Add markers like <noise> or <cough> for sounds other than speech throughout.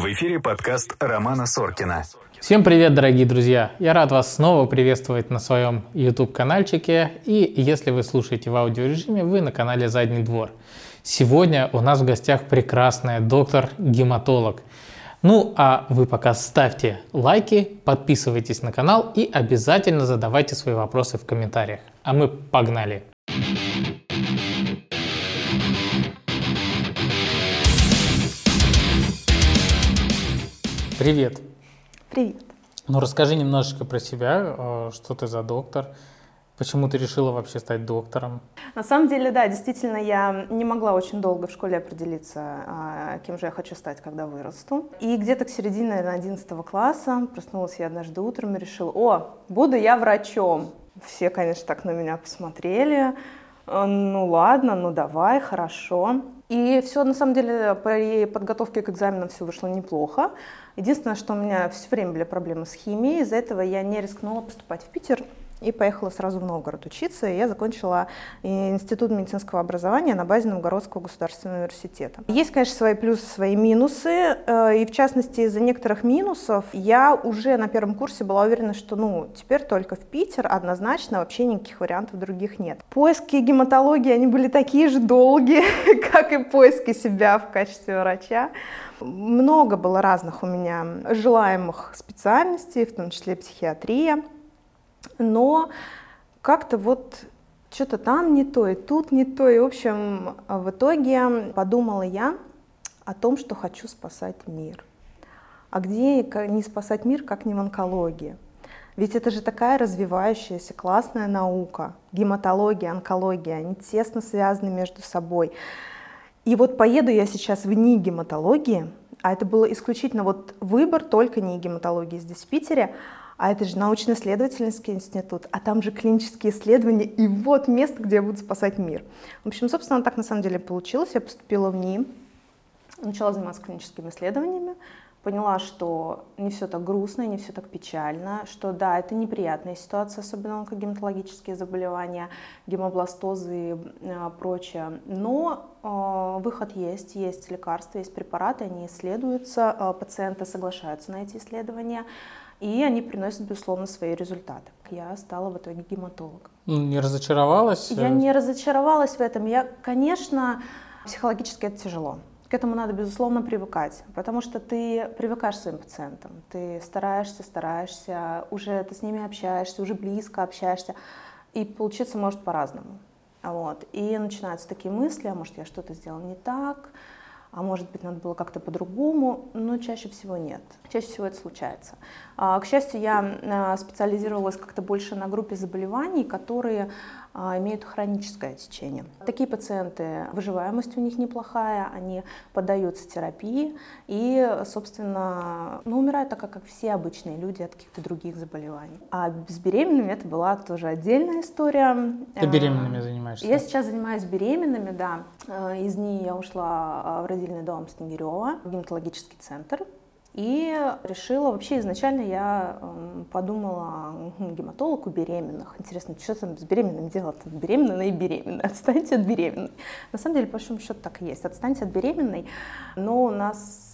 В эфире подкаст Романа Соркина. Всем привет, дорогие друзья! Я рад вас снова приветствовать на своем YouTube-канальчике. И если вы слушаете в аудиорежиме, вы на канале «Задний двор». Сегодня у нас в гостях прекрасная доктор-гематолог. Ну а вы пока ставьте лайки, подписывайтесь на канал и обязательно задавайте свои вопросы в комментариях. А мы погнали! Привет. Привет. Ну расскажи немножечко про себя, э, что ты за доктор, почему ты решила вообще стать доктором? На самом деле, да, действительно, я не могла очень долго в школе определиться, а, кем же я хочу стать, когда вырасту. И где-то к середине, наверное, 11 класса проснулась я однажды утром и решила, о, буду я врачом. Все, конечно, так на меня посмотрели. «Э, ну ладно, ну давай, хорошо. И все, на самом деле, при подготовке к экзаменам все вышло неплохо. Единственное, что у меня все время были проблемы с химией, из-за этого я не рискнула поступать в Питер и поехала сразу в Новгород учиться. И я закончила Институт медицинского образования на базе Новгородского государственного университета. Есть, конечно, свои плюсы, свои минусы. Э, и в частности, из-за некоторых минусов я уже на первом курсе была уверена, что ну, теперь только в Питер однозначно, вообще никаких вариантов других нет. Поиски гематологии, они были такие же долгие, <laughs> как и поиски себя в качестве врача. Много было разных у меня желаемых специальностей, в том числе психиатрия, но как-то вот что-то там не то, и тут не то. И, в общем, в итоге подумала я о том, что хочу спасать мир. А где не спасать мир, как не в онкологии? Ведь это же такая развивающаяся классная наука. Гематология, онкология, они тесно связаны между собой. И вот поеду я сейчас в НИИ гематологии, а это было исключительно вот выбор только НИИ гематологии здесь в Питере, а это же научно-исследовательский институт, а там же клинические исследования, и вот место, где я буду спасать мир. В общем, собственно, так на самом деле получилось. Я поступила в НИИ, начала заниматься клиническими исследованиями, поняла, что не все так грустно, не все так печально, что да, это неприятная ситуация, особенно онкогематологические заболевания, гемобластозы и э, прочее, но э, выход есть, есть лекарства, есть препараты, они исследуются, э, пациенты соглашаются на эти исследования, и они приносят, безусловно, свои результаты. Я стала в итоге гематологом. Не разочаровалась? Я не разочаровалась в этом. Я, конечно, психологически это тяжело. К этому надо, безусловно, привыкать, потому что ты привыкаешь к своим пациентам, ты стараешься, стараешься, уже ты с ними общаешься, уже близко общаешься, и получиться может по-разному. Вот. И начинаются такие мысли, а может я что-то сделал не так, а может быть надо было как-то по-другому, но чаще всего нет. Чаще всего это случается. А, к счастью, я а, специализировалась как-то больше на группе заболеваний, которые имеют хроническое течение. Такие пациенты, выживаемость у них неплохая, они поддаются терапии и, собственно, ну, умирают так, как все обычные люди от каких-то других заболеваний. А с беременными это была тоже отдельная история. Ты беременными занимаешься? Я сейчас занимаюсь беременными, да. Из нее я ушла в родильный дом Снегирева, в гематологический центр. И решила, вообще изначально я эм, подумала, гематолог у беременных. Интересно, что там с беременным делать? Беременная и беременная. Отстаньте от беременной. На самом деле, по большому счету, так и есть. Отстаньте от беременной. Но у нас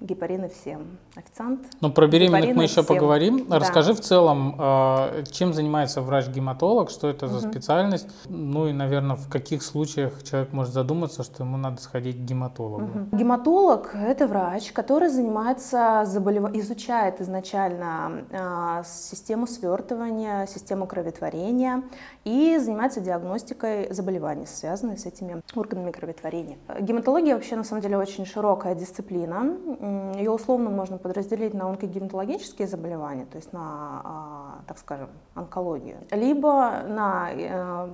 гепарины всем. Официант. Ну, про беременных мы еще всем. поговорим. Да. Расскажи в целом, э, чем занимается врач-гематолог, что это за угу. специальность, ну и, наверное, в каких случаях человек может задуматься, что ему надо сходить к гематологу. Угу. Гематолог – это врач, который занимается, заболев... изучает изначально э, систему свертывания, систему кроветворения и занимается диагностикой заболеваний, связанных с этими органами кроветворения. Гематология вообще, на самом деле, очень широкая дисциплина ее условно можно подразделить на онкогематологические заболевания, то есть на, а, так скажем, онкологию, либо на э,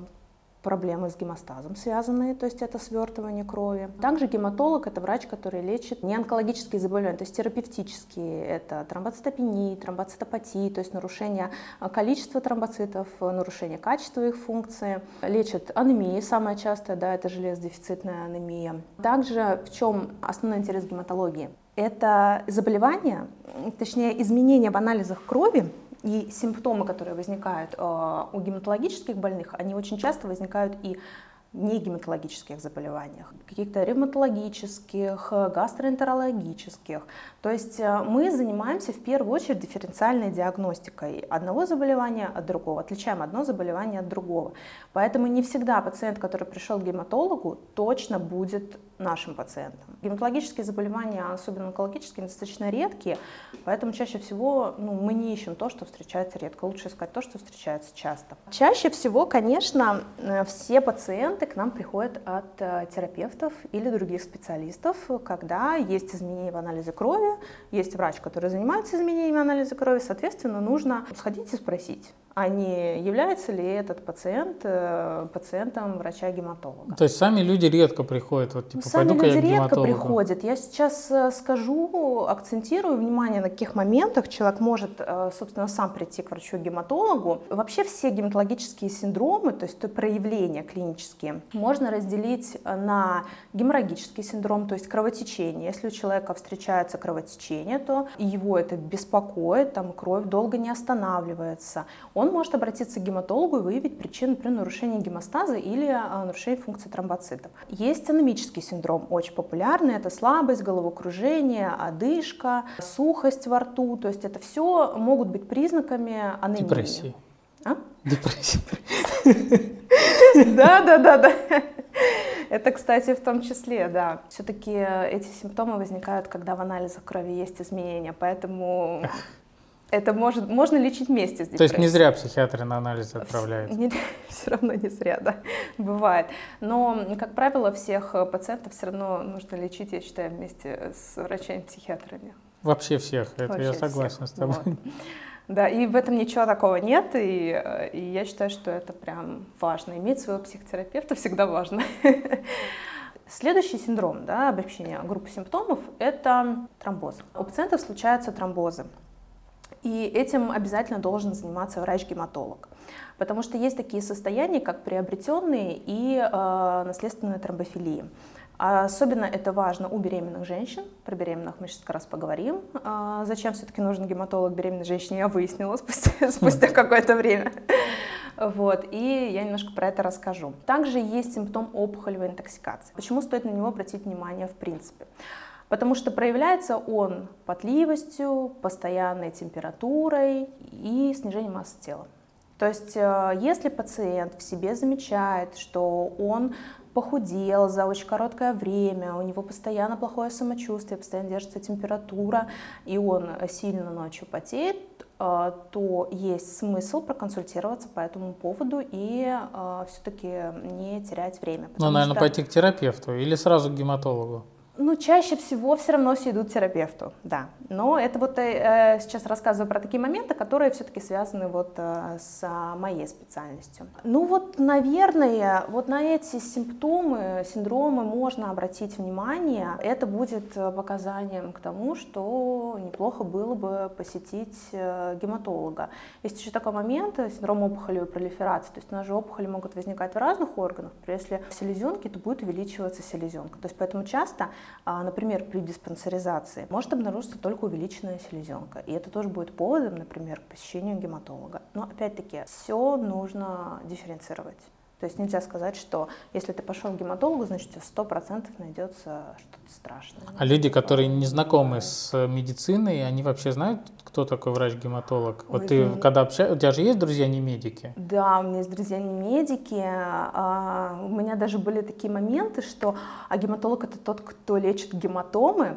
проблемы с гемостазом связанные, то есть это свертывание крови. Также гематолог – это врач, который лечит неонкологические заболевания, то есть терапевтические. Это тромбоцитопения, тромбоцитопатии, то есть нарушение количества тромбоцитов, нарушение качества их функции. Лечит анемии, самая частая, да, это железодефицитная анемия. Также в чем основной интерес гематологии? Это заболевание, точнее изменения в анализах крови, и симптомы, которые возникают э, у гематологических больных, они очень часто возникают и не гематологических заболеваниях, каких-то ревматологических, гастроэнтерологических. То есть э, мы занимаемся в первую очередь дифференциальной диагностикой одного заболевания от другого, отличаем одно заболевание от другого. Поэтому не всегда пациент, который пришел к гематологу, точно будет нашим пациентам. Гематологические заболевания, особенно онкологические, достаточно редкие, поэтому чаще всего ну, мы не ищем то, что встречается редко. Лучше искать то, что встречается часто. Чаще всего, конечно, э, все пациенты к нам приходят от э, терапевтов или других специалистов, когда есть изменения в анализе крови, есть врач, который занимается изменением анализа крови, соответственно, нужно сходить и спросить, а не является ли этот пациент э, пациентом врача-гематолога. То есть сами люди редко приходят, вот типа, Сами люди я редко приходят. Я сейчас э, скажу, акцентирую внимание на каких моментах человек может, э, собственно, сам прийти к врачу-гематологу. Вообще все гематологические синдромы, то есть то проявления клинические, можно разделить на геморрагический синдром, то есть кровотечение. Если у человека встречается кровотечение, то его это беспокоит, там кровь долго не останавливается. Он может обратиться к гематологу и выявить причину при нарушении гемостаза или а, нарушении функции тромбоцитов. Есть анемический синдром, очень популярный, это слабость, головокружение, одышка, сухость во рту, то есть это все могут быть признаками анемии. Депрессии. А? Депрессия. Да, да, да, да. Это, кстати, в том числе, да. Все-таки эти симптомы возникают, когда в анализах крови есть изменения, поэтому это может, можно лечить вместе с депрессией. То есть не зря психиатры на анализы отправляют. Не, <laughs> все равно не зря, да, бывает. Но, как правило, всех пациентов все равно нужно лечить, я считаю, вместе с врачами-психиатрами. Вообще всех, это Вообще я согласен всех. с тобой. Вот. Да, и в этом ничего такого нет, и, э, и я считаю, что это прям важно. Иметь своего психотерапевта всегда важно. <laughs> Следующий синдром, да, обобщение группы симптомов, это тромбоз. У пациентов случаются тромбозы. И этим обязательно должен заниматься врач-гематолог. Потому что есть такие состояния, как приобретенные и э, наследственная тромбофилия. Особенно это важно у беременных женщин. Про беременных мы сейчас как раз поговорим. А, зачем все-таки нужен гематолог беременной женщине, я выяснила спустя, <laughs> спустя какое-то время. Вот, и я немножко про это расскажу. Также есть симптом опухолевой интоксикации. Почему стоит на него обратить внимание в принципе? Потому что проявляется он потливостью, постоянной температурой и снижением массы тела. То есть, э, если пациент в себе замечает, что он похудел за очень короткое время, у него постоянно плохое самочувствие, постоянно держится температура, и он сильно ночью потеет, э, то есть смысл проконсультироваться по этому поводу и э, все-таки не терять время. Ну, наверное, что... пойти к терапевту или сразу к гематологу. Ну, чаще всего все равно все идут к терапевту, да. Но это вот э, сейчас рассказываю про такие моменты, которые все-таки связаны вот э, с э, моей специальностью. Ну вот, наверное, вот на эти симптомы, синдромы можно обратить внимание. Это будет показанием к тому, что неплохо было бы посетить э, гематолога. Есть еще такой момент, э, синдром опухолевой пролиферации. То есть у нас же опухоли могут возникать в разных органах. Если в селезенке, то будет увеличиваться селезенка. То есть поэтому часто например, при диспансеризации может обнаружиться только увеличенная селезенка. И это тоже будет поводом, например, к посещению гематолога. Но опять-таки, все нужно дифференцировать. То есть нельзя сказать, что если ты пошел к гематологу, значит, у тебя сто процентов найдется что-то страшное. А люди, которые не знакомы с медициной, они вообще знают, кто такой врач-гематолог? Вот Ой, ты, ну- когда общаешься, у тебя же есть друзья не медики? Да, у меня есть друзья не медики. а, У меня даже были такие моменты, что а гематолог это тот, кто лечит гематомы.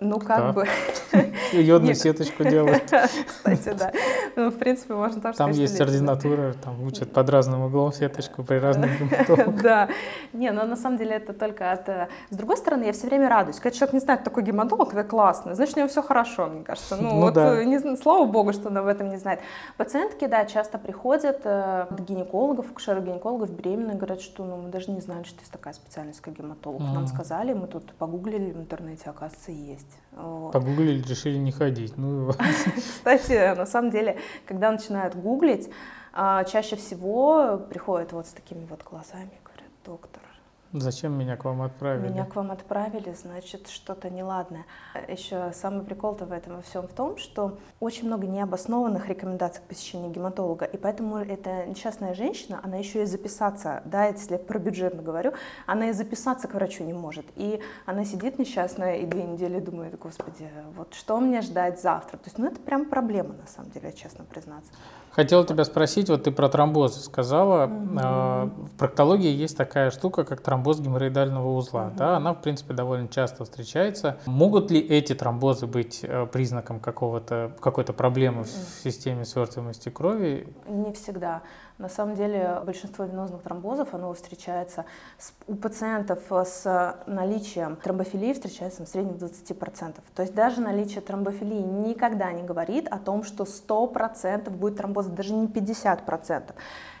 Ну, как Так. бы. <laughs> Йодную сеточку делают. <laughs> Кстати, да. Ну, в принципе, можно тоже Там сказать, есть ординатура, там учат под разным углом сеточку при разных. <laughs> Да. Не, но на самом деле это только от... э, С другой стороны, я все время радуюсь. Когда человек не знает, такой гематолог, это классно. Значит, у него все хорошо, мне кажется. Ну, Ну вот, э, слава богу, что он об этом не знает. Пациентки, да, часто приходят э, от гинекологов, акушеров-гинекологов, беременные, говорят, что ну, мы даже не знали, что есть такая специальность, как гематолог. Нам сказали, мы тут погуглили в интернете, оказывается, есть. Погуглили, решили не ходить. Ну. <laughs> Кстати, на самом деле, когда начинают гуглить, а, чаще всего приходят вот с такими вот глазами, Зачем меня к вам отправили? Меня к вам отправили, значит, что-то неладное. Еще самый прикол-то в этом во всем в том, что очень много необоснованных рекомендаций к посещению гематолога, и поэтому эта несчастная женщина, она еще и записаться, да, если я про бюджетно говорю, она и записаться к врачу не может. И она сидит несчастная и две недели думает, господи, вот что мне ждать завтра? То есть, ну, это прям проблема, на самом деле, честно признаться. Хотел тебя спросить, вот ты про тромбозы сказала. Mm-hmm. В проктологии есть такая штука, как тромбоз геморроидального узла. Mm-hmm. Да, она, в принципе, довольно часто встречается. Могут ли эти тромбозы быть э, признаком какого-то, какой-то проблемы mm-hmm. в системе свертываемости крови? Не всегда. На самом деле большинство венозных тромбозов, оно встречается с, у пациентов с наличием тромбофилии, встречается в среднем 20%. То есть даже наличие тромбофилии никогда не говорит о том, что 100% будет тромбоз, даже не 50%.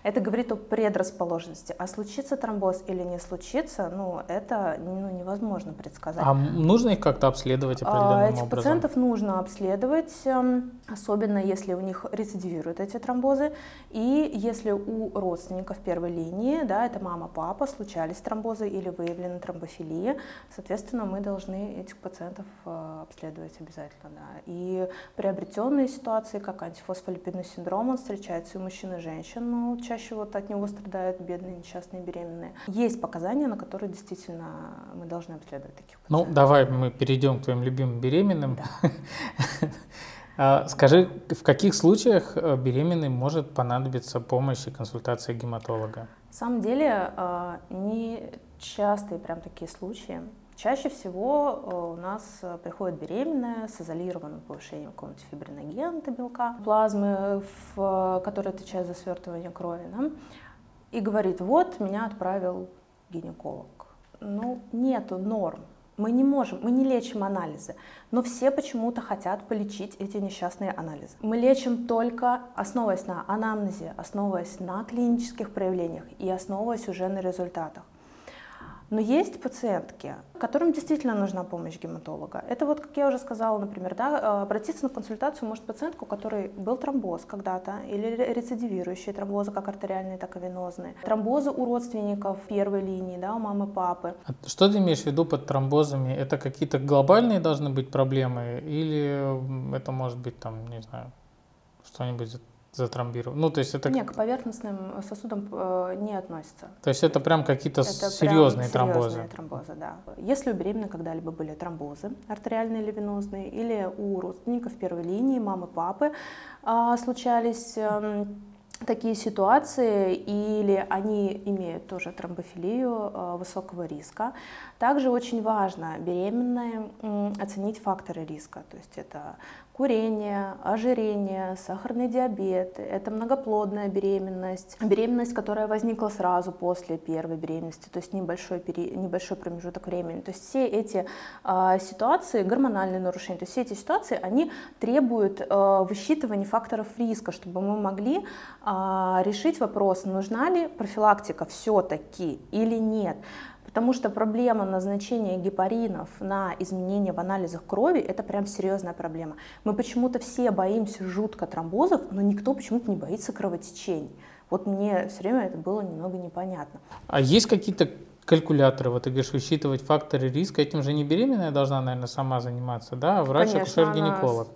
Это говорит о предрасположенности. А случится тромбоз или не случится, ну, это ну, невозможно предсказать. А нужно их как-то обследовать определенным а, Этих образом? пациентов нужно обследовать, эм, особенно если у них рецидивируют эти тромбозы, и если у родственников первой линии, да, это мама, папа, случались тромбозы или выявлена тромбофилия, соответственно, мы должны этих пациентов э, обследовать обязательно. Да. И приобретенные ситуации, как антифосфолипидный синдром, он встречается и у мужчин и женщин, но чаще вот от него страдают бедные несчастные беременные. Есть показания, на которые действительно мы должны обследовать таких ну, пациентов. Ну, давай мы перейдем к твоим любимым беременным. Да. <laughs> А, скажи, в каких случаях э, беременной может понадобиться помощь и консультация гематолога? На самом деле, э, не частые прям такие случаи. Чаще всего э, у нас приходит беременная с изолированным повышением какого-нибудь фибриногена белка плазмы, в, который отвечает за свертывание крови, да, и говорит, вот меня отправил гинеколог. Ну, нету норм мы не можем, мы не лечим анализы, но все почему-то хотят полечить эти несчастные анализы. Мы лечим только основываясь на анамнезе, основываясь на клинических проявлениях и основываясь уже на результатах. Но есть пациентки, которым действительно нужна помощь гематолога. Это вот, как я уже сказала, например, да, э, обратиться на консультацию может пациентка, у которой был тромбоз когда-то, или рецидивирующие тромбозы, как артериальные, так и венозные. Тромбозы у родственников первой линии, да, у мамы, папы. А что ты имеешь в виду под тромбозами? Это какие-то глобальные должны быть проблемы, или это может быть там, не знаю, что-нибудь затромбирован. Ну, то есть это... Нет, к поверхностным сосудам э, не относится. То есть это прям какие-то серьезные прям тромбозы? Серьезные тромбозы, да. Если у беременной когда-либо были тромбозы, артериальные или венозные, или у родственников первой линии, мамы, папы, э, случались э, такие ситуации, или они имеют тоже тромбофилию э, высокого риска. Также очень важно беременной оценить факторы риска, то есть это курение, ожирение, сахарный диабет, это многоплодная беременность, беременность, которая возникла сразу после первой беременности, то есть небольшой, пери, небольшой промежуток времени. То есть все эти э, ситуации, гормональные нарушения, то есть все эти ситуации, они требуют э, высчитывания факторов риска, чтобы мы могли э, решить вопрос, нужна ли профилактика все-таки или нет. Потому что проблема назначения гепаринов на изменения в анализах крови – это прям серьезная проблема. Мы почему-то все боимся жутко тромбозов, но никто почему-то не боится кровотечений. Вот мне все время это было немного непонятно. А есть какие-то калькуляторы, вот ты говоришь, высчитывать факторы риска, этим же не беременная должна, наверное, сама заниматься, да, а врач-акушер-гинеколог?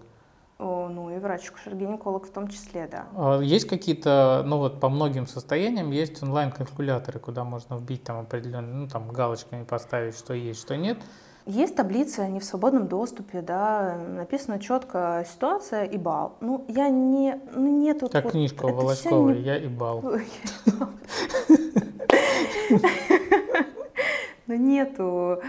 Ну и врач-акушер-гинеколог в том числе, да. А есть какие-то, ну вот по многим состояниям есть онлайн-калькуляторы, куда можно вбить там определенные, ну там галочками поставить, что есть, что нет. Есть таблицы, они в свободном доступе, да, написано четко ситуация и бал. Ну, я не, ну, нету... Как вот, книжка у Волочковой, не... я и бал. <laughs> Но нету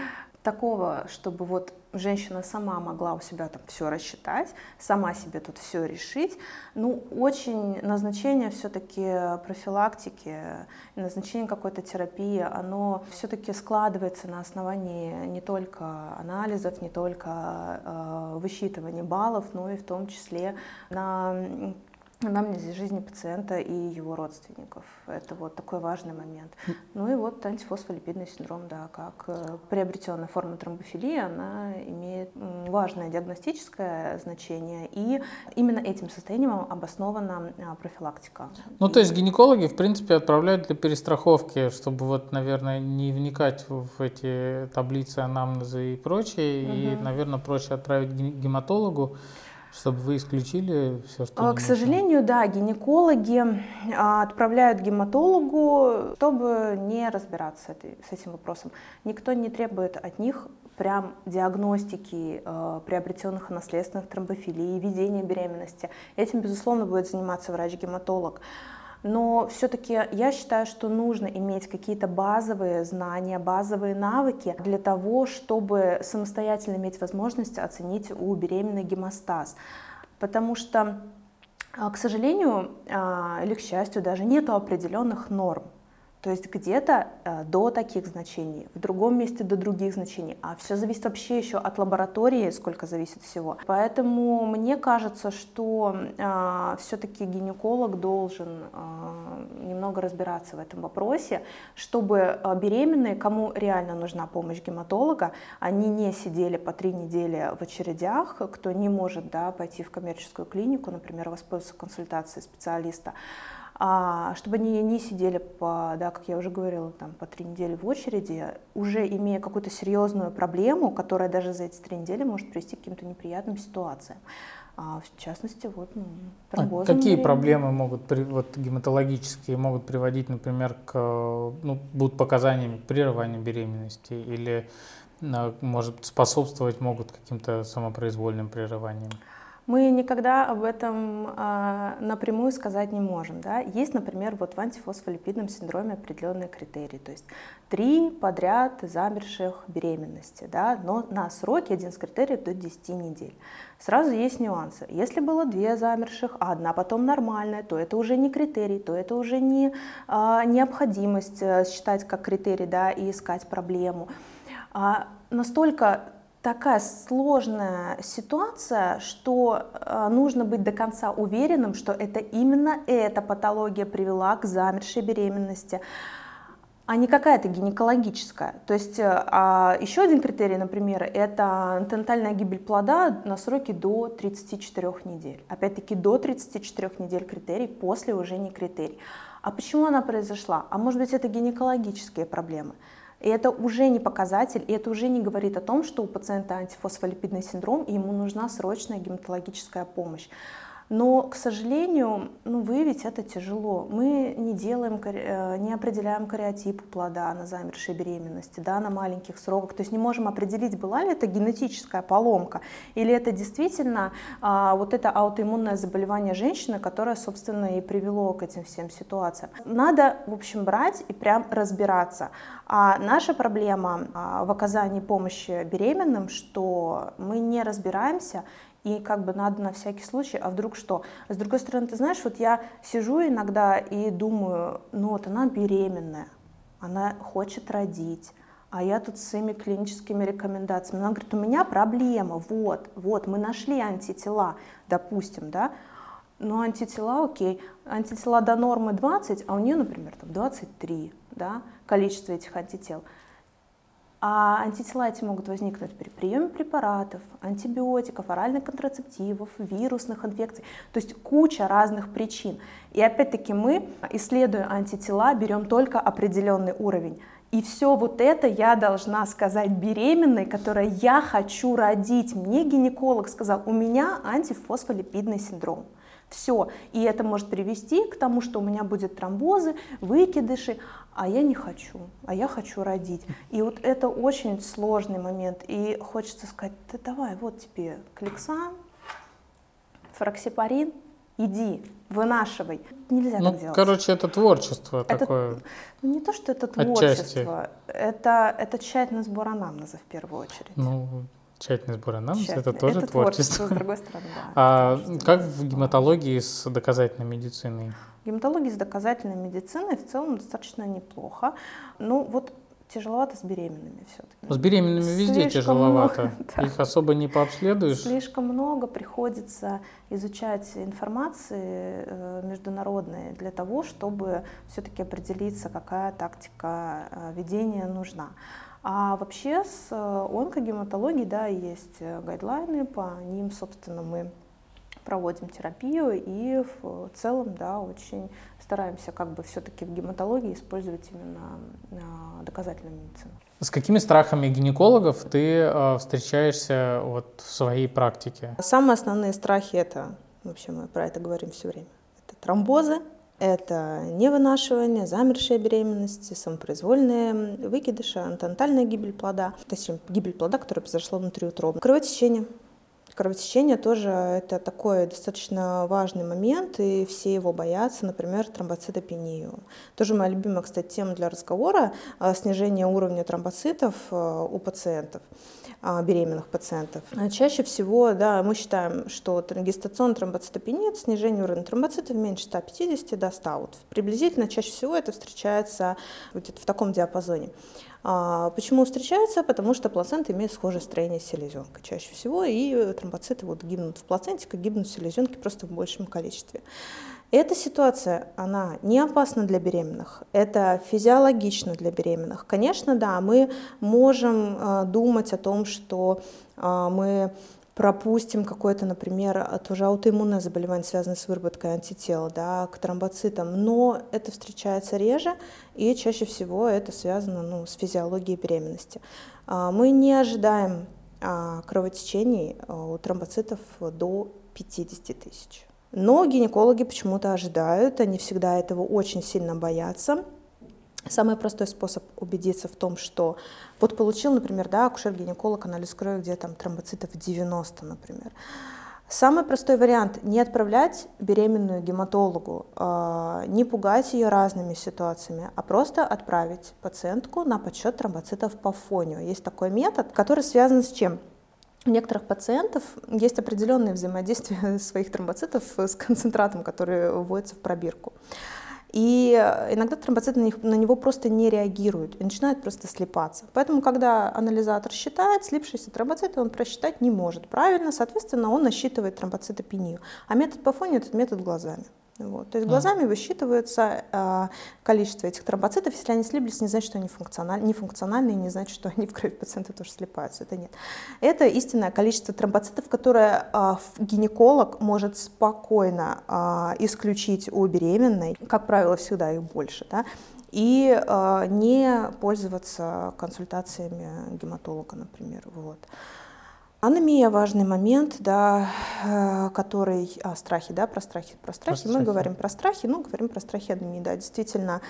такого, чтобы вот женщина сама могла у себя там все рассчитать, сама себе тут все решить. Ну, очень назначение все-таки профилактики, назначение какой-то терапии, оно все-таки складывается на основании не только анализов, не только э, высчитывания баллов, но и в том числе на анамнезе жизни пациента и его родственников. Это вот такой важный момент. Ну и вот антифосфолипидный синдром, да, как э, приобретенная форма тромбофилии, она имеет важное диагностическое значение, и именно этим состоянием обоснована а, профилактика. Ну, то есть гинекологи, в принципе, отправляют для перестраховки, чтобы вот, наверное, не вникать в эти таблицы анамнеза и прочее, угу. и, наверное, проще отправить гематологу, чтобы вы исключили все, что... А, к сожалению, да, гинекологи а, отправляют гематологу, чтобы не разбираться с этим вопросом. Никто не требует от них прям диагностики э, приобретенных наследственных тромбофилий, ведения беременности. Этим, безусловно, будет заниматься врач-гематолог но все-таки я считаю, что нужно иметь какие-то базовые знания, базовые навыки для того, чтобы самостоятельно иметь возможность оценить у беременной гемостаз. Потому что, а, к сожалению, а, или к счастью, даже нет определенных норм. То есть где-то э, до таких значений, в другом месте до других значений. А все зависит вообще еще от лаборатории, сколько зависит всего. Поэтому мне кажется, что э, все-таки гинеколог должен э, немного разбираться в этом вопросе, чтобы э, беременные, кому реально нужна помощь гематолога, они не сидели по три недели в очередях, кто не может да, пойти в коммерческую клинику, например, воспользоваться консультацией специалиста, чтобы они не сидели по, да, как я уже говорила, там, по три недели в очереди, уже имея какую-то серьезную проблему, которая даже за эти три недели может привести к каким-то неприятным ситуациям. А в частности, вот, ну, А какие проблемы могут, вот, гематологические, могут приводить, например, к, ну, будут показаниями к прерыванию беременности или, а, может, способствовать могут каким-то самопроизвольным прерываниям? Мы никогда об этом э, напрямую сказать не можем. Да? Есть, например, вот в антифосфолипидном синдроме определенные критерии, то есть три подряд замерших беременности, да? но на сроке один из критериев до 10 недель. Сразу есть нюансы. Если было две замерших, а одна потом нормальная, то это уже не критерий, то это уже не э, необходимость э, считать как критерий да, и искать проблему. А настолько такая сложная ситуация, что э, нужно быть до конца уверенным, что это именно эта патология привела к замершей беременности а не какая-то гинекологическая. То есть э, а еще один критерий, например, это антенатальная гибель плода на сроке до 34 недель. Опять-таки до 34 недель критерий, после уже не критерий. А почему она произошла? А может быть это гинекологические проблемы? И это уже не показатель, и это уже не говорит о том, что у пациента антифосфолипидный синдром, и ему нужна срочная гематологическая помощь. Но, к сожалению, ну, выявить это тяжело. Мы не делаем, э, не определяем кариотип плода на замершей беременности, да, на маленьких сроках. То есть не можем определить, была ли это генетическая поломка, или это действительно а, вот это аутоиммунное заболевание женщины, которое, собственно, и привело к этим всем ситуациям. Надо, в общем, брать и прям разбираться. А наша проблема а, в оказании помощи беременным, что мы не разбираемся, и как бы надо на всякий случай, а вдруг что? С другой стороны, ты знаешь, вот я сижу иногда и думаю, ну вот она беременная, она хочет родить, а я тут с своими клиническими рекомендациями. Она говорит, у меня проблема, вот, вот, мы нашли антитела, допустим, да, но антитела, окей, антитела до нормы 20, а у нее, например, там 23, да, количество этих антител. А антитела эти могут возникнуть при приеме препаратов, антибиотиков, оральных контрацептивов, вирусных инфекций, то есть куча разных причин. И опять-таки мы, исследуя антитела, берем только определенный уровень. И все вот это я должна сказать беременной, которая я хочу родить. Мне гинеколог сказал, у меня антифосфолипидный синдром. Все. И это может привести к тому, что у меня будет тромбозы, выкидыши, а я не хочу, а я хочу родить. И вот это очень сложный момент. И хочется сказать, да давай, вот тебе кликсан, фраксипарин, иди, вынашивай. Нельзя ну, так делать. Короче, это творчество это, такое. Не то, что это творчество, это, это тщательный сбор анамнеза в первую очередь. Ну, Тщательный сбор анамнеза это тоже это творчество. творчество. С другой стороны, да. <laughs> А как в гематологии с доказательной медициной? Гематология с доказательной медициной в целом достаточно неплохо. Ну вот тяжеловато с беременными все-таки. С беременными везде Слишком тяжеловато. много, <laughs> да. Их особо не пообследуешь. Слишком много приходится изучать информации э, международной для того, чтобы все-таки определиться, какая тактика э, ведения нужна. А вообще с э, онкогематологией, да, есть гайдлайны, по ним, собственно, мы проводим терапию и в целом, да, очень стараемся как бы все-таки в гематологии использовать именно а, доказательную медицину. С какими страхами гинекологов ты э, встречаешься вот в своей практике? Самые основные страхи это, вообще мы про это говорим все время, это тромбозы, это невынашивание, замершие беременности, самопроизвольные выкидыши, антонатальная гибель плода, точнее гибель плода, которая произошла внутриутробно, кровотечение, Кровотечение тоже это такой достаточно важный момент, и все его боятся, например, тромбоцитопению. Тоже моя любимая, кстати, тема для разговора – снижение уровня тромбоцитов э, у пациентов а, беременных пациентов. А чаще всего да, мы считаем, что гестационная тромбоцитопения – это снижение уровня тромбоцитов меньше 150 до 100. Вот приблизительно чаще всего это встречается где-то в таком диапазоне. А, почему встречаются? Потому что плацента имеет схожее строение с селезенкой чаще всего, и тромбоциты вот гибнут в плаценте, как гибнут в селезенке, просто в большем количестве. Эта ситуация, она не опасна для беременных, это физиологично для беременных. Конечно, да, мы можем э, думать о том, что э, мы пропустим какое-то, например, тоже аутоиммунное заболевание, связанное с выработкой антител да, к тромбоцитам, но это встречается реже, и чаще всего это связано ну, с физиологией беременности. А, мы не ожидаем а, кровотечений а, у тромбоцитов до 50 тысяч. Но гинекологи почему-то ожидают, они всегда этого очень сильно боятся. Самый простой способ убедиться в том, что вот получил, например, да, акушер-гинеколог анализ крови, где там тромбоцитов 90, например. Самый простой вариант – не отправлять беременную гематологу, э, не пугать ее разными ситуациями, а просто отправить пациентку на подсчет тромбоцитов по фонию. Есть такой метод, который связан с чем? У некоторых пациентов есть определенное взаимодействие <laughs> своих тромбоцитов с концентратом, который вводится в пробирку. И иногда тромбоциты на, них, на него просто не реагируют и начинают просто слипаться. Поэтому, когда анализатор считает слипшиеся тромбоциты, он просчитать не может правильно, соответственно, он насчитывает тромбоцитопению. А метод по фоне – этот метод глазами. Вот. То есть глазами высчитывается э, количество этих тромбоцитов. Если они слиплись, не значит, что они функциональны, нефункциональные, не значит, что они в крови пациента тоже слипаются. Это нет. Это истинное количество тромбоцитов, которое э, гинеколог может спокойно э, исключить у беременной. Как правило, всегда их больше. Да? и э, не пользоваться консультациями гематолога, например. Вот. Анемия важный момент, да, э, который, а, страхи, да, про страхи, про страхи. Про Мы говорим про страхи, ну, говорим про страхи анемии, да, действительно,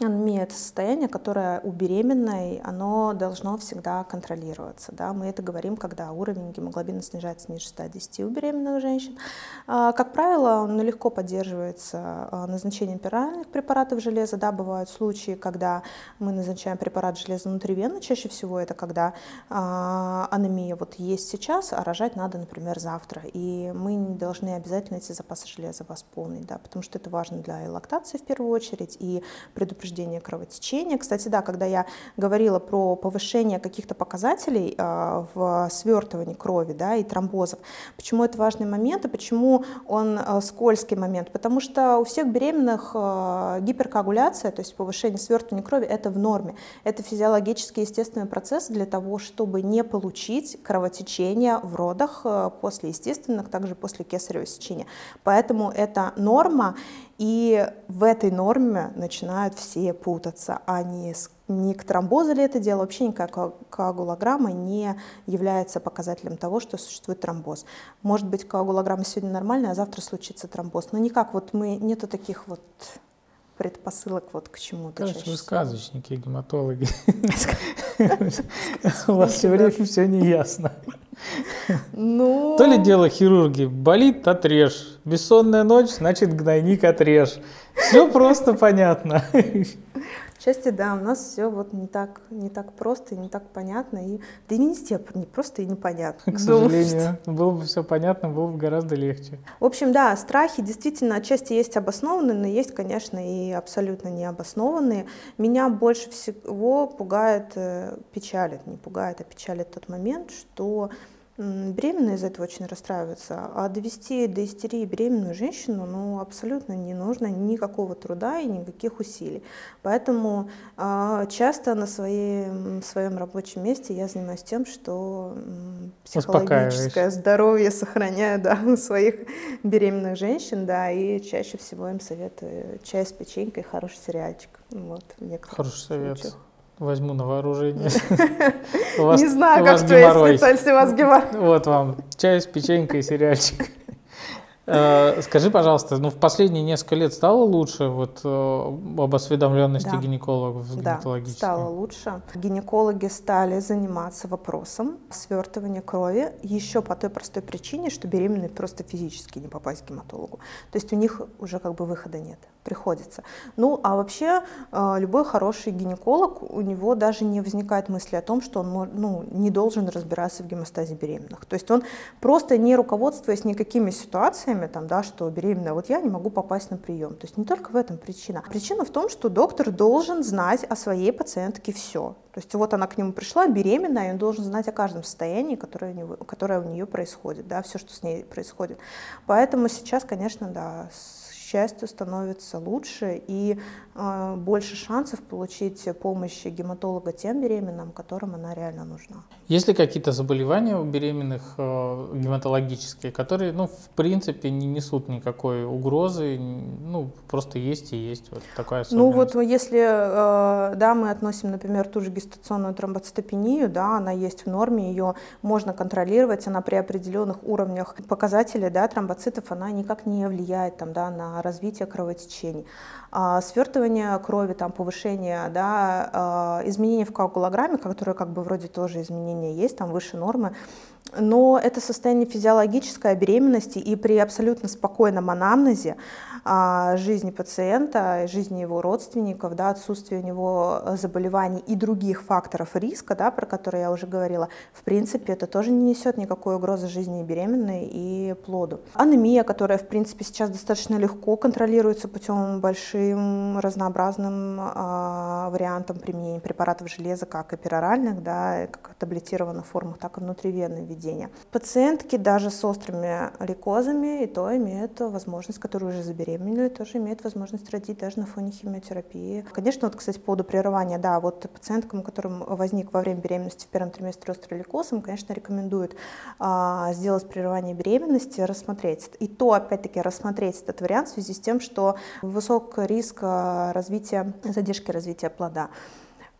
Анемия – это состояние, которое у беременной, оно должно всегда контролироваться. Да? Мы это говорим, когда уровень гемоглобина снижается ниже 110 у беременных женщин. А, как правило, он легко поддерживается а, назначением пиральных препаратов железа. Да? Бывают случаи, когда мы назначаем препарат железа внутривенно. Чаще всего это когда а, анемия вот есть сейчас, а рожать надо, например, завтра. И мы не должны обязательно эти запасы железа восполнить, да? потому что это важно для лактации в первую очередь и предупреждения предупреждение кровотечения. Кстати, да, когда я говорила про повышение каких-то показателей э, в свертывании крови да, и тромбозов, почему это важный момент и почему он э, скользкий момент? Потому что у всех беременных э, гиперкоагуляция, то есть повышение свертывания крови, это в норме. Это физиологический естественный процесс для того, чтобы не получить кровотечение в родах после естественных, также после кесарево сечения. Поэтому это норма, и в этой норме начинают все путаться, а не, не к тромбозу ли это дело, вообще никакая коагулограмма не является показателем того, что существует тромбоз. Может быть, коагулограмма сегодня нормальная, а завтра случится тромбоз. Но никак вот мы, нету таких вот предпосылок вот к чему-то. Кажется, вы сказочники, гематологи. У вас все время все неясно. Ну... То ли дело хирурги. Болит – отрежь. Бессонная ночь – значит гнойник отрежь. Все просто понятно. Отчасти, да, у нас все вот не так, не так просто и не так понятно. И, да и не везде не просто и непонятно. К сожалению, было бы все понятно, было бы гораздо легче. В общем, да, страхи действительно отчасти есть обоснованные, но есть, конечно, и абсолютно необоснованные. Меня больше всего пугает, э, печалит, не пугает, а печалит тот момент, что Беременные из этого очень расстраиваются, а довести до истерии беременную женщину ну, абсолютно не нужно никакого труда и никаких усилий. Поэтому э, часто на своей, своем рабочем месте я занимаюсь тем, что психологическое здоровье сохраняю да, у своих беременных женщин, да, и чаще всего им советую чай с печенькой, хороший сериальчик. Вот, Хороший совет. Возьму на вооружение. <laughs> Не знаю, как твоя специальность, у вас <laughs> геморрой. Вот вам чай с печенькой и сериальчик. <laughs> Э, скажи, пожалуйста, ну в последние несколько лет стало лучше вот э, об осведомленности да. гинекологов да, стало лучше. Гинекологи стали заниматься вопросом свертывания крови еще по той простой причине, что беременные просто физически не попасть к гематологу. То есть у них уже как бы выхода нет приходится. Ну, а вообще э, любой хороший гинеколог, у него даже не возникает мысли о том, что он ну, не должен разбираться в гемостазе беременных. То есть он просто не руководствуясь никакими ситуациями, там, да, что беременная, вот я не могу попасть на прием. То есть не только в этом причина. Причина в том, что доктор должен знать о своей пациентке все. То есть вот она к нему пришла беременная, и он должен знать о каждом состоянии, которое у, него, которое у нее происходит, да, все, что с ней происходит. Поэтому сейчас, конечно, да, счастью, становится лучше и э, больше шансов получить помощь гематолога тем беременным, которым она реально нужна. Есть ли какие-то заболевания у беременных э, гематологические, которые, ну, в принципе, не несут никакой угрозы, ну, просто есть и есть вот такая особенность? Ну, вот если, э, да, мы относим, например, ту же гестационную тромбоцитопению, да, она есть в норме, ее можно контролировать, она при определенных уровнях показателей, да, тромбоцитов, она никак не влияет, там, да, на развития кровотечений. А, свертывание крови, там, повышение, да, а, изменения в коагулограмме, которые как бы вроде тоже изменения есть, там выше нормы, но это состояние физиологической беременности, и при абсолютно спокойном анамнезе жизни пациента, жизни его родственников, да, отсутствие у него заболеваний и других факторов риска, да, про которые я уже говорила, в принципе, это тоже не несет никакой угрозы жизни беременной и плоду. Анемия, которая, в принципе, сейчас достаточно легко контролируется путем большим разнообразным а, вариантом применения препаратов железа, как и пероральных, да, как в таблетированных формах, так и внутривенного введения. Пациентки даже с острыми лейкозами и то имеют возможность, которую уже заберем забеременели, тоже имеют возможность родить даже на фоне химиотерапии. Конечно, вот, кстати, по поводу прерывания, да, вот пациенткам, у которых возник во время беременности в первом триместре острый лейкоз, им, конечно, рекомендуют а, сделать прерывание беременности, рассмотреть. И то, опять-таки, рассмотреть этот вариант в связи с тем, что высок риск а, развития, задержки развития плода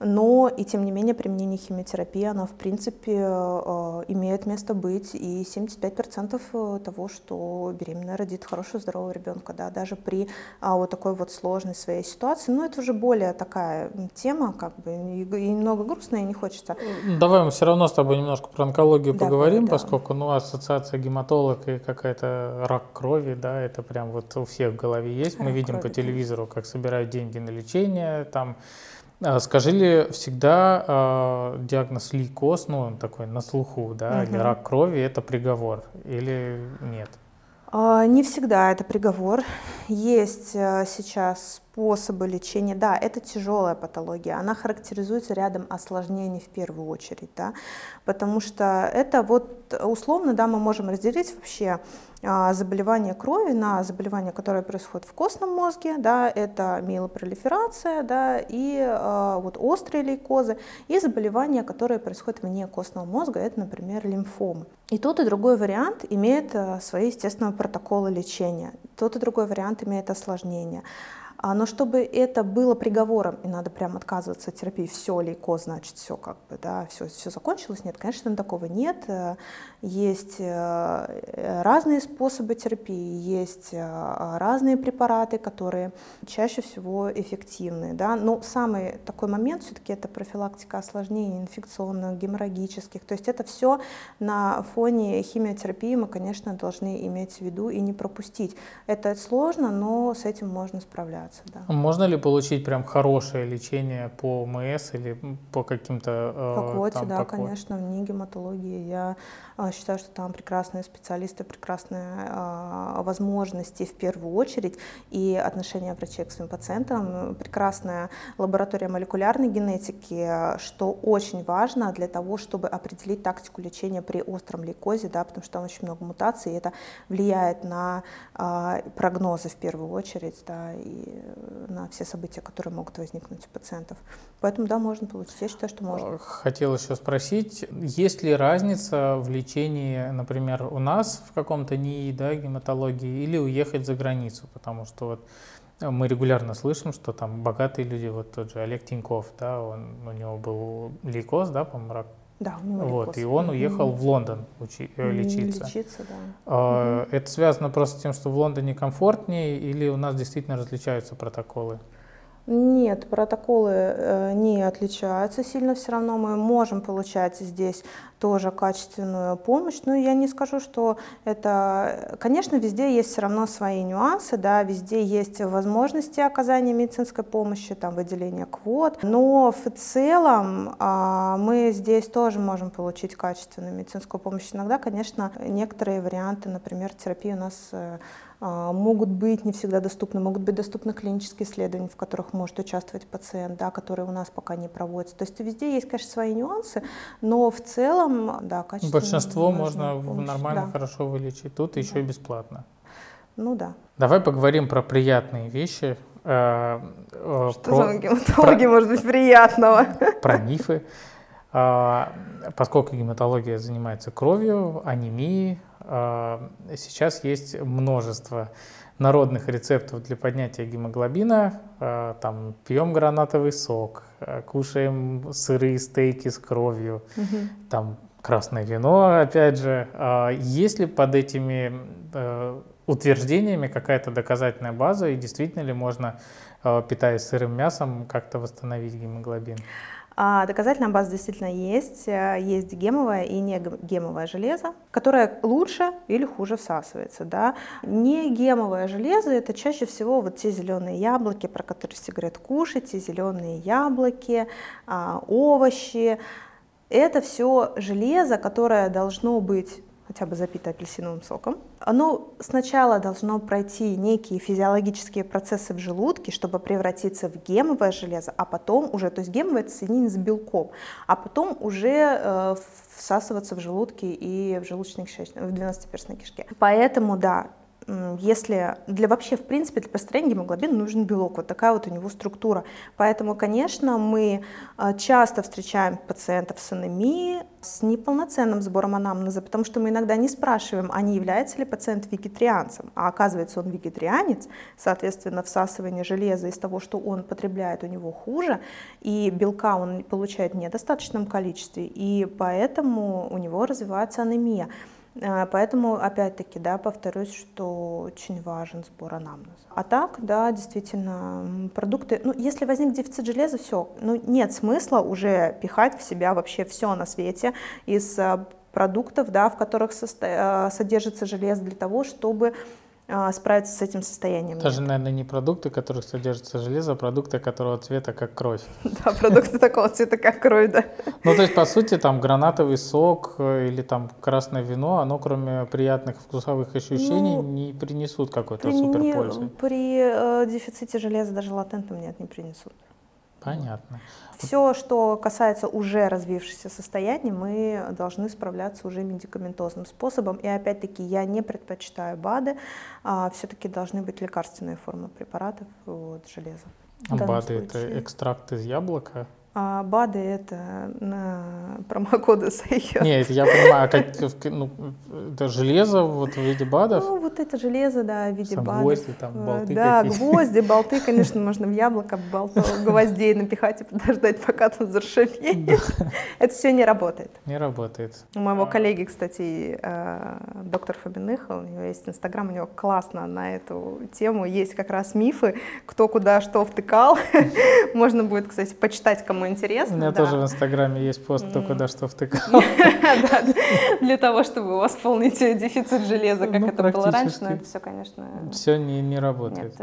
но и тем не менее применение химиотерапии, оно в принципе э, имеет место быть, и 75% э, того, что беременная родит хорошего, здорового ребенка, да, даже при а, вот такой вот сложной своей ситуации, ну это уже более такая тема, как бы, и, и немного грустная, и не хочется. Давай мы все равно с тобой немножко про онкологию Давай, поговорим, да. поскольку, ну, ассоциация гематолог и какая-то рак крови, да, это прям вот у всех в голове есть, мы рак видим крови, по телевизору, как собирают деньги на лечение, там, скажи ли всегда э, диагноз лейкоз, ну он такой на слуху, да, угу. или рак крови, это приговор или нет? А, не всегда это приговор. Есть э, сейчас способы лечения. Да, это тяжелая патология. Она характеризуется рядом осложнений в первую очередь, да, потому что это вот условно, да, мы можем разделить вообще а, заболевания крови на заболевания, которые происходят в костном мозге, да, это миелопролиферация, да, и а, вот острые лейкозы, и заболевания, которые происходят вне костного мозга, это, например, лимфомы. И тот и другой вариант имеет а, свои, естественно, протоколы лечения. Тот и другой вариант имеет осложнения. А, но чтобы это было приговором, и надо прям отказываться от терапии, все лейкоз, значит, все как бы, да, все, все закончилось, нет, конечно, такого нет. Э, есть э, разные способы терапии, есть э, разные препараты, которые чаще всего эффективны, да, но самый такой момент все-таки это профилактика осложнений инфекционных, геморрагических, то есть это все на фоне химиотерапии мы, конечно, должны иметь в виду и не пропустить. Это сложно, но с этим можно справляться. Заниматься, да. Можно ли получить прям хорошее лечение по МС или по каким-то... Э, по квоте, там, да, по конечно, в гематологии. Я э, считаю, что там прекрасные специалисты, прекрасные э, возможности в первую очередь и отношения врачей к своим пациентам, прекрасная лаборатория молекулярной генетики, что очень важно для того, чтобы определить тактику лечения при остром лейкозе, да, потому что там очень много мутаций, и это влияет на э, прогнозы в первую очередь, да, и на все события, которые могут возникнуть у пациентов. Поэтому, да, можно получить. Я считаю, что можно. Хотел еще спросить, есть ли разница в лечении, например, у нас в каком-то НИИ, да, гематологии, или уехать за границу? Потому что вот мы регулярно слышим, что там богатые люди, вот тот же Олег Тиньков, да, он, у него был лейкоз, да, по-моему, рак да, у него вот, и он уехал mm-hmm. в Лондон учи, э, лечиться. Лечиться, да. А, mm-hmm. Это связано просто с тем, что в Лондоне комфортнее, или у нас действительно различаются протоколы? Нет, протоколы э, не отличаются сильно все равно. Мы можем получать здесь тоже качественную помощь. Но я не скажу, что это... Конечно, везде есть все равно свои нюансы, да, везде есть возможности оказания медицинской помощи, там, выделения квот. Но в целом а, мы здесь тоже можем получить качественную медицинскую помощь. Иногда, конечно, некоторые варианты, например, терапии у нас э, а, могут быть не всегда доступны, могут быть доступны клинические исследования, в которых может участвовать пациент, да, которые у нас пока не проводятся. То есть везде есть, конечно, свои нюансы, но в целом, да, качественно. Большинство можно помощь. нормально, да. хорошо вылечить, тут да. еще и бесплатно. Ну да. Давай поговорим про приятные вещи. Э, э, Что про, за гематология про, может быть приятного? Про мифы. А, поскольку гематология занимается кровью, анемией, а, сейчас есть множество народных рецептов для поднятия гемоглобина. А, там пьем гранатовый сок, кушаем сырые стейки с кровью, угу. там красное вино, опять же. Есть ли под этими э, утверждениями какая-то доказательная база, и действительно ли можно, питаясь сырым мясом, как-то восстановить гемоглобин? А доказательная база действительно есть. Э, есть гемовое и не гемовое железо, которое лучше или хуже всасывается. Да? Не гемовое железо — это чаще всего вот те зеленые яблоки, про которые все говорят, кушайте зеленые яблоки, а, овощи. Это все железо, которое должно быть хотя бы запито апельсиновым соком. Оно сначала должно пройти некие физиологические процессы в желудке, чтобы превратиться в гемовое железо, а потом уже, то есть гемовое это соединение с белком, а потом уже э, всасываться в желудке и в желудочной кишечной, в 12-перстной кишке. Поэтому, да, если для вообще, в принципе, для построения гемоглобина нужен белок, вот такая вот у него структура. Поэтому, конечно, мы а, часто встречаем пациентов с анемией, с неполноценным сбором анамнеза, потому что мы иногда не спрашиваем, а не является ли пациент вегетарианцем, а оказывается он вегетарианец, соответственно, всасывание железа из того, что он потребляет, у него хуже, и белка он получает в недостаточном количестве, и поэтому у него развивается анемия. А, поэтому, опять-таки, да, повторюсь, что очень важен сбор анамнеза. А так, да, действительно, продукты, ну, если возник дефицит железа, все, ну, нет смысла уже пихать в себя вообще все на свете из а, продуктов, да, в которых. А, содержится железо для того, чтобы справиться с этим состоянием. Даже, нет. наверное, не продукты, в которых содержится железо, а продукты, которого цвета как кровь. <laughs> Да, продукты такого цвета как кровь, да. Ну, то есть, по сути, там гранатовый сок э, или там красное вино, оно кроме приятных вкусовых ощущений ну, не принесут какой-то супер пользы. При э, дефиците железа даже латентным нет, не принесут. Понятно. Все, что касается уже развившихся состояний, мы должны справляться уже медикаментозным способом. И опять-таки я не предпочитаю БАДы, а все-таки должны быть лекарственные формы препаратов вот, железа. БАДы это экстракт из яблока? А БАДы это на промокоды Сайхер. Нет, я понимаю, а как, ну, это железо вот в виде БАДов? Ну, вот это железо, да, в виде Сам БАДов. Гвозди, там, болты Да, гвозди, болты, <laughs> конечно, можно в яблоко болтов, гвоздей напихать и подождать, пока там заржавеет. Это все не работает. Не работает. У моего коллеги, кстати, э, доктор Фабиных, у него есть инстаграм, у него классно на эту тему, есть как раз мифы, кто куда что втыкал. <laughs> Можно будет, кстати, почитать, кому кому интересно. У меня да. тоже в Инстаграме есть пост, кто куда что втыкал. <laughs> Для того, чтобы восполнить дефицит железа, как Ну, это было раньше, но это все, конечно, Все не, работает.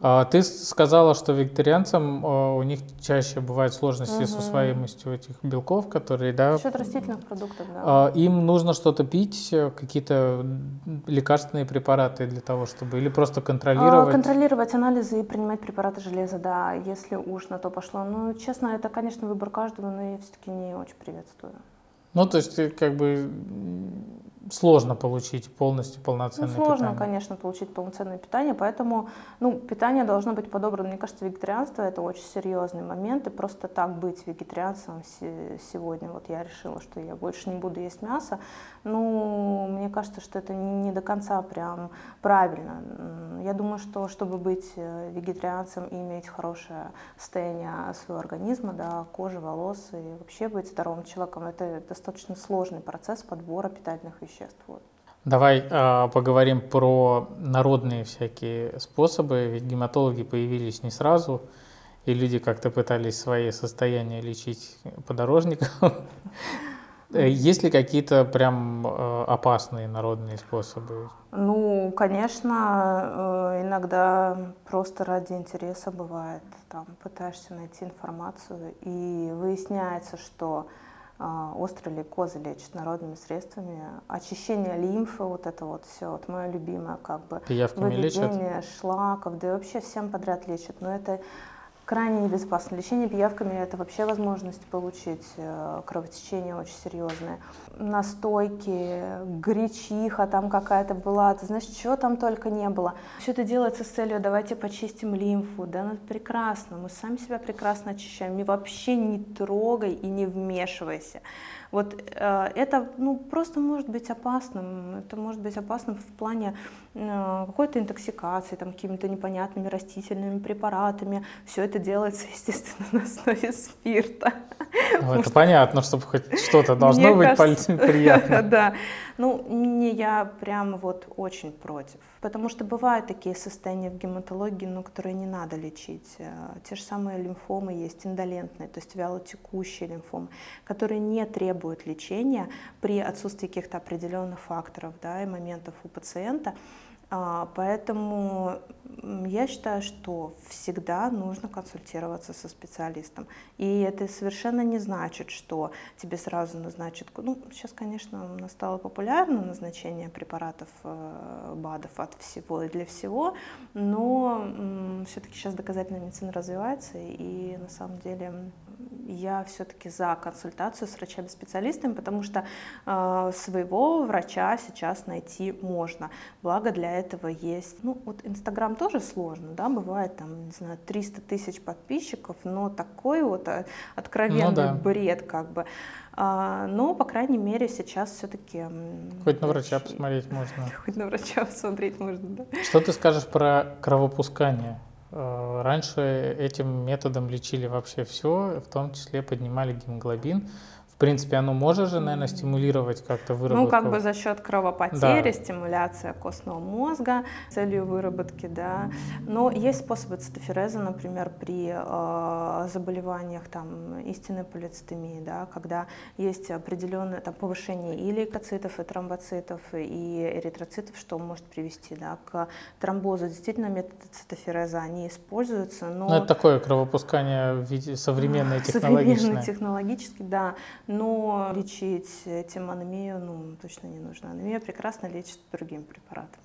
А, ты сказала, что вегетарианцам а, у них чаще бывают сложности с Мгм. усвояемостью этих белков, которые, да, счет растительных продуктов, да. а, им нужно что-то пить, э, какие-то лекарственные препараты для того, чтобы, или просто контролировать. Контролировать анализы и принимать препараты железа, да, если уж на то пошло. Ну, честно, это, конечно, выбор каждого, но я все-таки не очень приветствую. Ну, то есть, э, как бы сложно получить полностью Ну, полноценное сложно, питание. конечно, получить полноценное питание, поэтому, ну, питание должно быть подобрано. Мне кажется, вегетарианство это очень серьезный момент, и просто так быть вегетарианцем се- сегодня, вот я решила, что я больше не буду есть мясо, ну, мне кажется, что это не до конца прям правильно. Я думаю, что чтобы быть э, вегетарианцем и иметь хорошее состояние своего организма, да, кожи, волос и вообще быть здоровым человеком, это достаточно сложный процесс подбора питательных веществ. Вот. Давай а, поговорим про народные всякие способы. Ведь гематологи появились не сразу, и люди как-то пытались свои состояния лечить подорожником. Э, <laughs> Есть ли какие-то прям э, опасные народные способы? Ну, конечно, э, иногда просто ради интереса бывает. Там пытаешься найти информацию, и выясняется, что а, острые лейкозы лечат народными средствами. Очищение лимфы, вот это вот все, вот мое любимое, как бы Пиявками лечат? выведение шлаков, да и вообще всем подряд лечат. Но это крайне небезопасно. Лечение пиявками – это вообще возможность получить э, кровотечение очень серьезное. Настойки, гречиха там какая-то была, ты знаешь, чего там только не было. Все это делается с целью «давайте почистим лимфу». Да, ну прекрасно, мы сами себя прекрасно очищаем. И вообще не трогай и не вмешивайся. Вот э, это ну, просто может быть опасным. Это может быть опасным в плане э, какой-то интоксикации, там, какими-то непонятными растительными препаратами. Все это делается, <laughs> естественно, на основе спирта. Ну, это понятно, чтобы хоть что-то должно быть приятно. <laughs> Да. Ну, не я прям вот очень против. Потому что бывают такие состояния в гематологии, но которые не надо лечить. Э, Те же самые лимфомы есть индолентные, то есть вялотекущие лимфомы, которые не требуют лечения при отсутствии каких-то определенных факторов да, и моментов у пациента. А, Поэтому я считаю, что всегда нужно консультироваться со специалистом. И это совершенно не значит, что тебе сразу назначат... Ну, сейчас, конечно, у нас стало популярно назначение препаратов э, БАДов от всего и для всего, но все-таки сейчас доказательная медицина развивается, и на самом деле я все-таки за консультацию с врачами-специалистами, потому что э, своего врача сейчас найти можно. Благо для этого есть, ну вот Инстаграм тоже сложно, да, бывает там, не знаю, 300 тысяч подписчиков, но такой вот э, откровенный Ну да. бред как бы. А, но, по крайней мере, сейчас все-таки... Хоть на врача посмотреть можно. <laughs> Хоть на врача посмотреть можно, да. Что ты скажешь про кровопускание? Э, Раньше этим методом лечили вообще все, в том числе поднимали гемоглобин. В принципе, оно может же, наверное, стимулировать как-то выработку. Ну, как бы за счет кровопотери, Да. стимуляция костного мозга с целью выработки, да. Но есть способы цитофереза, например, при э, заболеваниях там истинной полицитемии, да, когда есть определенное там, повышение и лейкоцитов, и тромбоцитов, и эритроцитов, что может привести да, к тромбозу. Действительно, методы цитофереза, они используются, но... Ну, это такое кровопускание в виде современное, <laughs> Современный, технологичное. технологически, да. Но лечить этим анемию, ну, точно не нужно. Анемия прекрасно лечит другим препаратом.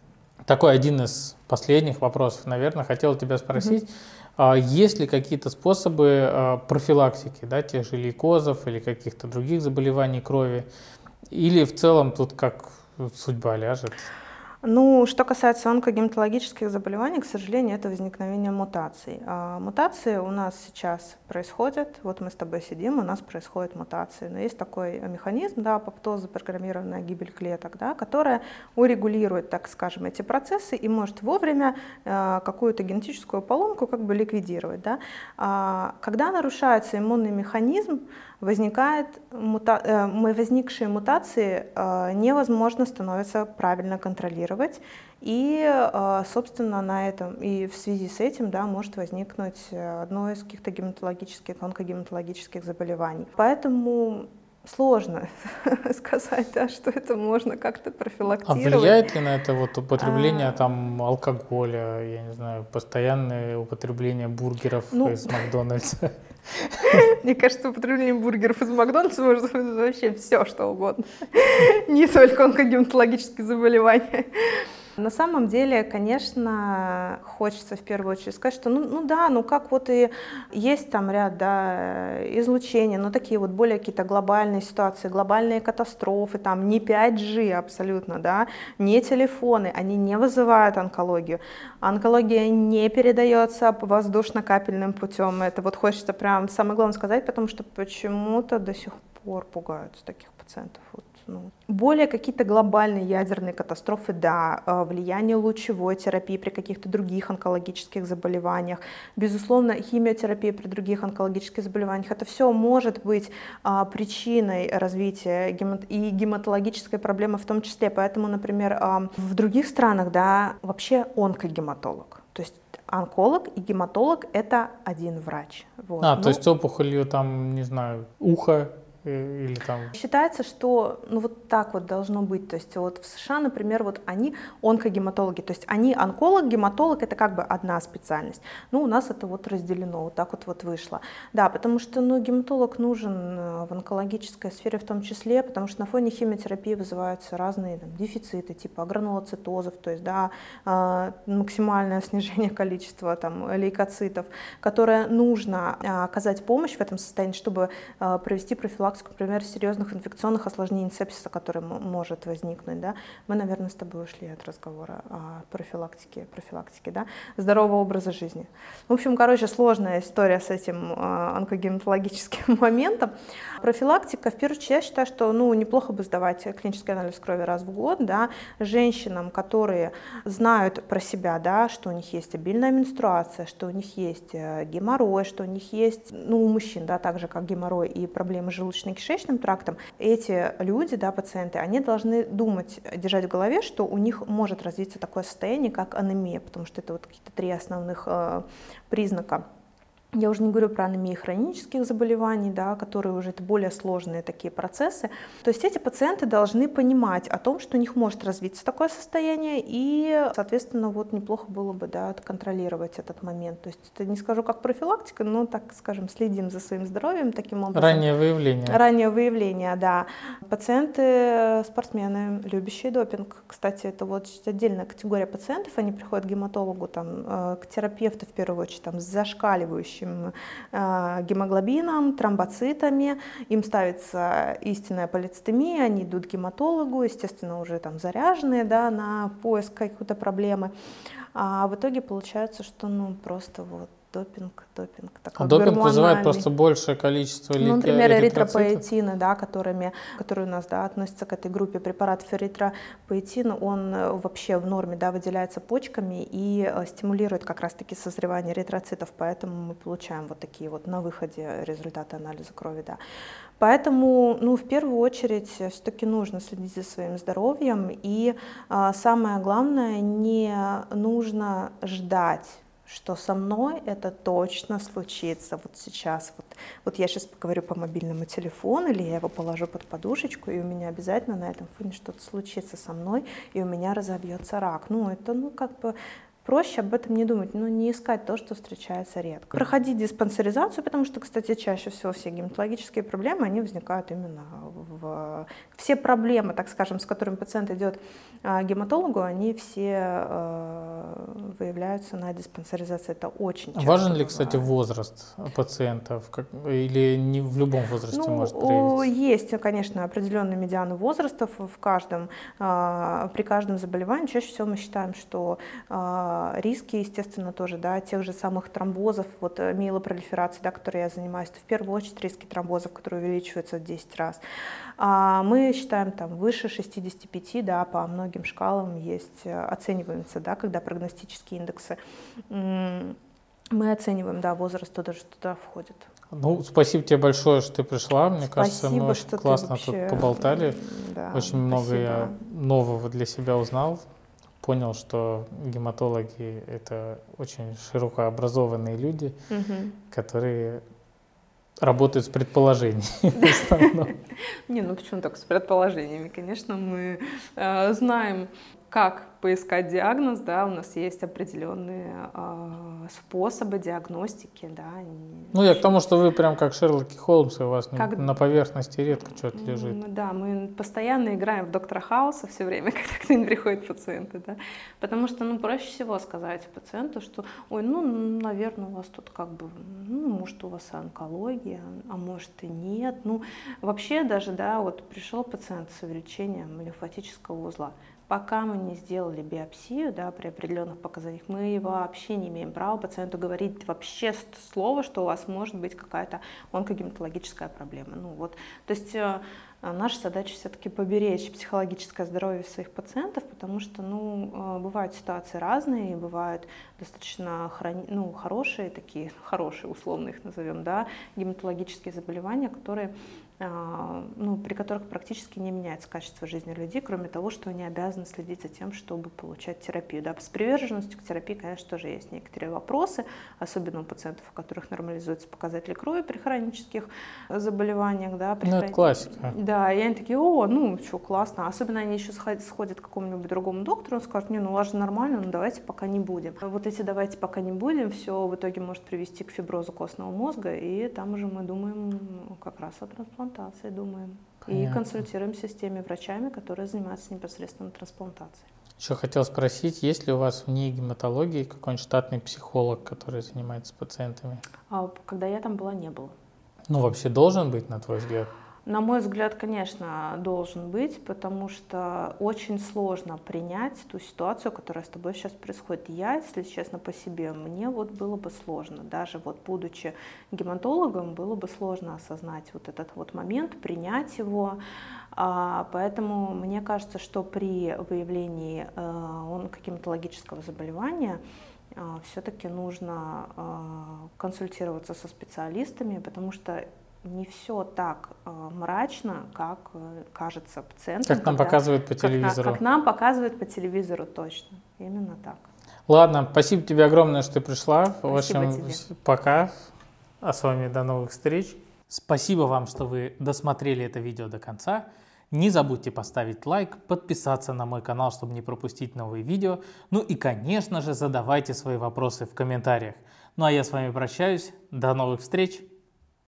Такой один из последних вопросов, наверное, хотел тебя спросить. А Есть ли какие-то способы а, профилактики да, тех же лейкозов или каких-то других заболеваний крови? Или в целом тут как судьба ляжет? Ну, что касается онкогематологических заболеваний, к сожалению, это возникновение мутаций. А мутации у нас сейчас происходят, вот мы с тобой сидим, у нас происходят мутации. Но есть такой механизм, да, апоптоз, запрограммированная гибель клеток, да, которая урегулирует, так скажем, эти процессы и может вовремя э, какую-то генетическую поломку как бы ликвидировать. Да. А когда нарушается иммунный механизм, возникает мута... э, мы- возникшие мутации э, невозможно становится правильно контролировать. И, э, собственно, на этом и в связи с этим да, может возникнуть одно из каких-то гематологических, онкогематологических заболеваний. Поэтому сложно <laughs> сказать, да, что это можно как-то А профилактировать. влияет ли на это вот употребление А. там алкоголя, я не знаю, постоянное употребление бургеров Ну. из Макдональдса? <laughs> Мне кажется, употребление бургеров из Макдональдса может вызвать вообще все, что угодно. <laughs> Не только онкогематологические заболевания. На самом деле, конечно, хочется в первую очередь сказать, что ну, ну да, ну как вот и есть там ряд да, излучений, но такие вот более какие-то глобальные ситуации, глобальные катастрофы, там не 5G абсолютно, да, не телефоны, они не вызывают онкологию. Онкология не передается воздушно-капельным путем. Это вот хочется прям самое главное сказать, потому что почему-то до сих пор пугаются таких пациентов. Вот, ну. Более какие-то глобальные ядерные катастрофы, да, э, влияние лучевой терапии при каких-то других онкологических заболеваниях, безусловно, химиотерапия при других онкологических заболеваниях, это все может быть а, причиной развития гемат- и гематологической проблемы в том числе. Поэтому, например, а, в других странах, да, вообще онкогематолог. То есть онколог и гематолог – это один врач. Вот. А, Ну, то есть опухолью там, не знаю, ухо или там... Считается, что ну вот так вот должно быть. То есть вот в США, например, вот они онкогематологи, то есть они онколог, гематолог это как бы одна специальность. Ну у нас это вот разделено, вот так вот вот вышло. Да, потому что ну гематолог нужен э, в онкологической сфере в том числе, потому что на фоне химиотерапии вызываются разные там, дефициты типа гранулоцитозов, то есть да, э, максимальное снижение количества там лейкоцитов, которое нужно э, оказать помощь в этом состоянии, чтобы провести профилактику, например, серьезных инфекционных осложнений сепсиса, который может возникнуть. Да? Мы, наверное, с тобой ушли от разговора о профилактике, профилактике да? здорового образа жизни. В общем, короче, сложная история с этим э, онкогематологическим <laughs> моментом. Профилактика, в первую очередь, я считаю, что ну, неплохо бы сдавать клинический анализ крови раз в год да? женщинам, которые знают про себя, да, что у них есть обильная менструация, что у них есть э, геморрой, что у них есть, ну, у мужчин, да, так же, как геморрой и проблемы с желудочно-кишечным трактом, эти люди, да, пациенты, они должны думать, держать в голове, что у них может развиться такое состояние, как анемия, потому что это вот какие-то три основных э, признака. Я уже не говорю про анемию хронических заболеваний, да, которые уже это более сложные такие процессы. То есть эти пациенты должны понимать о том, что у них может развиться такое состояние, и, соответственно, вот неплохо было бы да, контролировать этот момент. То есть это не скажу как профилактика, но, так скажем, следим за своим здоровьем таким образом. Раннее выявление. Раннее выявление, да. Пациенты, спортсмены, любящие допинг. Кстати, это вот отдельная категория пациентов. Они приходят к гематологу, там, э, к терапевту в первую очередь, там, с зашкаливающим э, гемоглобином, тромбоцитами. Им ставится истинная полицитемия, они идут к гематологу, естественно, уже там заряженные да, на поиск какой-то проблемы. А в итоге получается, что ну просто вот допинг, допинг. А такой допинг вызывает просто большее количество Ну, например, эритроцитов? эритропоэтины, да, которыми, которые у нас да, относятся к этой группе препаратов эритропоэтин, он э, вообще в норме да, выделяется почками и э, стимулирует как раз-таки созревание эритроцитов, поэтому мы получаем вот такие вот на выходе результаты анализа крови. Да. Поэтому, ну, в первую очередь, все-таки нужно следить за своим здоровьем, и а, самое главное, не нужно ждать что со мной это точно случится вот сейчас. Вот, вот я сейчас поговорю по мобильному телефону, или я его положу под подушечку, и у меня обязательно на этом фоне что-то случится со мной, и у меня разовьется рак. Ну, это, ну, как бы проще об этом не думать, но не искать то, что встречается редко. Проходить диспансеризацию, потому что, кстати, чаще всего все гематологические проблемы, они возникают именно в... Все проблемы, так скажем, с которыми пациент идет а, к гематологу, они все э, выявляются на диспансеризации. Это очень часто Важен ли, кстати, возраст пациентов? Как- Или не в любом возрасте Ну, может проявиться? есть, конечно, определенные медианы возрастов в каждом, а, при каждом заболевании. Чаще всего мы считаем, что а, риски, естественно, тоже, да, тех же самых тромбозов, вот э, миелопролиферации, да, которой я занимаюсь, это в первую очередь риски тромбозов, которые увеличиваются в 10 раз. А мы считаем там выше 65, да, по многим шкалам есть, э, оцениваемся, да, когда прогностические индексы. Мы оцениваем, да, возраст туда, что туда входит. Ну, спасибо тебе большое, что ты пришла. Мне кажется, мы Спасибо, очень классно вообще, тут поболтали. да, Очень много спасибо. я нового для себя узнал. Понял, что гематологи — это очень широко образованные люди, Мгм. которые работает с предположениями в основном. <laughs> Не, ну почему только с предположениями? Конечно, мы э, знаем, как поискать диагноз, да, у нас есть определенные э, способы диагностики, да. Ну, я к тому, что вы прям как Шерлоки Холмс, и у вас как... на поверхности редко что-то лежит. Да, мы постоянно играем в доктора Хауса все время, <laughs> когда к ним приходят пациенты, да, потому что, ну, проще всего сказать пациенту, что, ой, ну, наверное, у вас тут как бы, ну, может, у вас онкология, а может и нет, ну, вообще даже, да, вот пришел пациент с увеличением лимфатического узла, пока мы не сделали биопсию да, при определенных показаниях, мы вообще не имеем права пациенту говорить вообще слово, что у вас может быть какая-то онкогематологическая проблема. Ну, вот. То есть э, наша задача все-таки поберечь психологическое здоровье своих пациентов, потому что ну, э, бывают ситуации разные, бывают достаточно храни... ну, хорошие, такие <laughs> хорошие, условно их назовем, да, гематологические заболевания, которые ну, при которых практически не меняется качество жизни людей, кроме того, что они обязаны следить за тем, чтобы получать терапию. Да, с приверженностью к терапии, конечно, тоже есть некоторые вопросы, особенно у пациентов, у которых нормализуются показатели крови при хронических заболеваниях. Да, при ну, хрон... это классика. Да, и они такие, о, ну, что, классно. Особенно они еще сходят к какому-нибудь другому доктору, он скажет, не, ну, у вас же нормально, ну, давайте пока не будем. Вот эти давайте пока не будем, все в итоге может привести к фиброзу костного мозга, и там уже мы думаем как раз о трансплантации трансплантации думаем. Понятно. И консультируемся с теми врачами, которые занимаются непосредственно трансплантацией. Еще хотел спросить, есть ли у вас вне гематологии какой-нибудь штатный психолог, который занимается пациентами? А, когда я там была, не было. Ну, вообще должен быть, на твой взгляд? На мой взгляд, конечно, должен быть, потому что очень сложно принять ту ситуацию, которая с тобой сейчас происходит. Я, если честно, по себе, мне вот было бы сложно. Даже вот будучи гематологом, было бы сложно осознать вот этот вот момент, принять его. А, поэтому мне кажется, что при выявлении э, онкогематологического заболевания э, все-таки нужно э, консультироваться со специалистами, потому что не все так э, мрачно, как э, кажется пациентам. Как нам когда, показывают по телевизору. Как, как нам показывают по телевизору, точно. Именно так. Ладно, спасибо тебе огромное, что ты пришла. Спасибо В общем, тебе. пока. А с вами до новых встреч. Спасибо вам, что вы досмотрели это видео до конца. Не забудьте поставить лайк, подписаться на мой канал, чтобы не пропустить новые видео. Ну и, конечно же, задавайте свои вопросы в комментариях. Ну а я с вами прощаюсь. До новых встреч.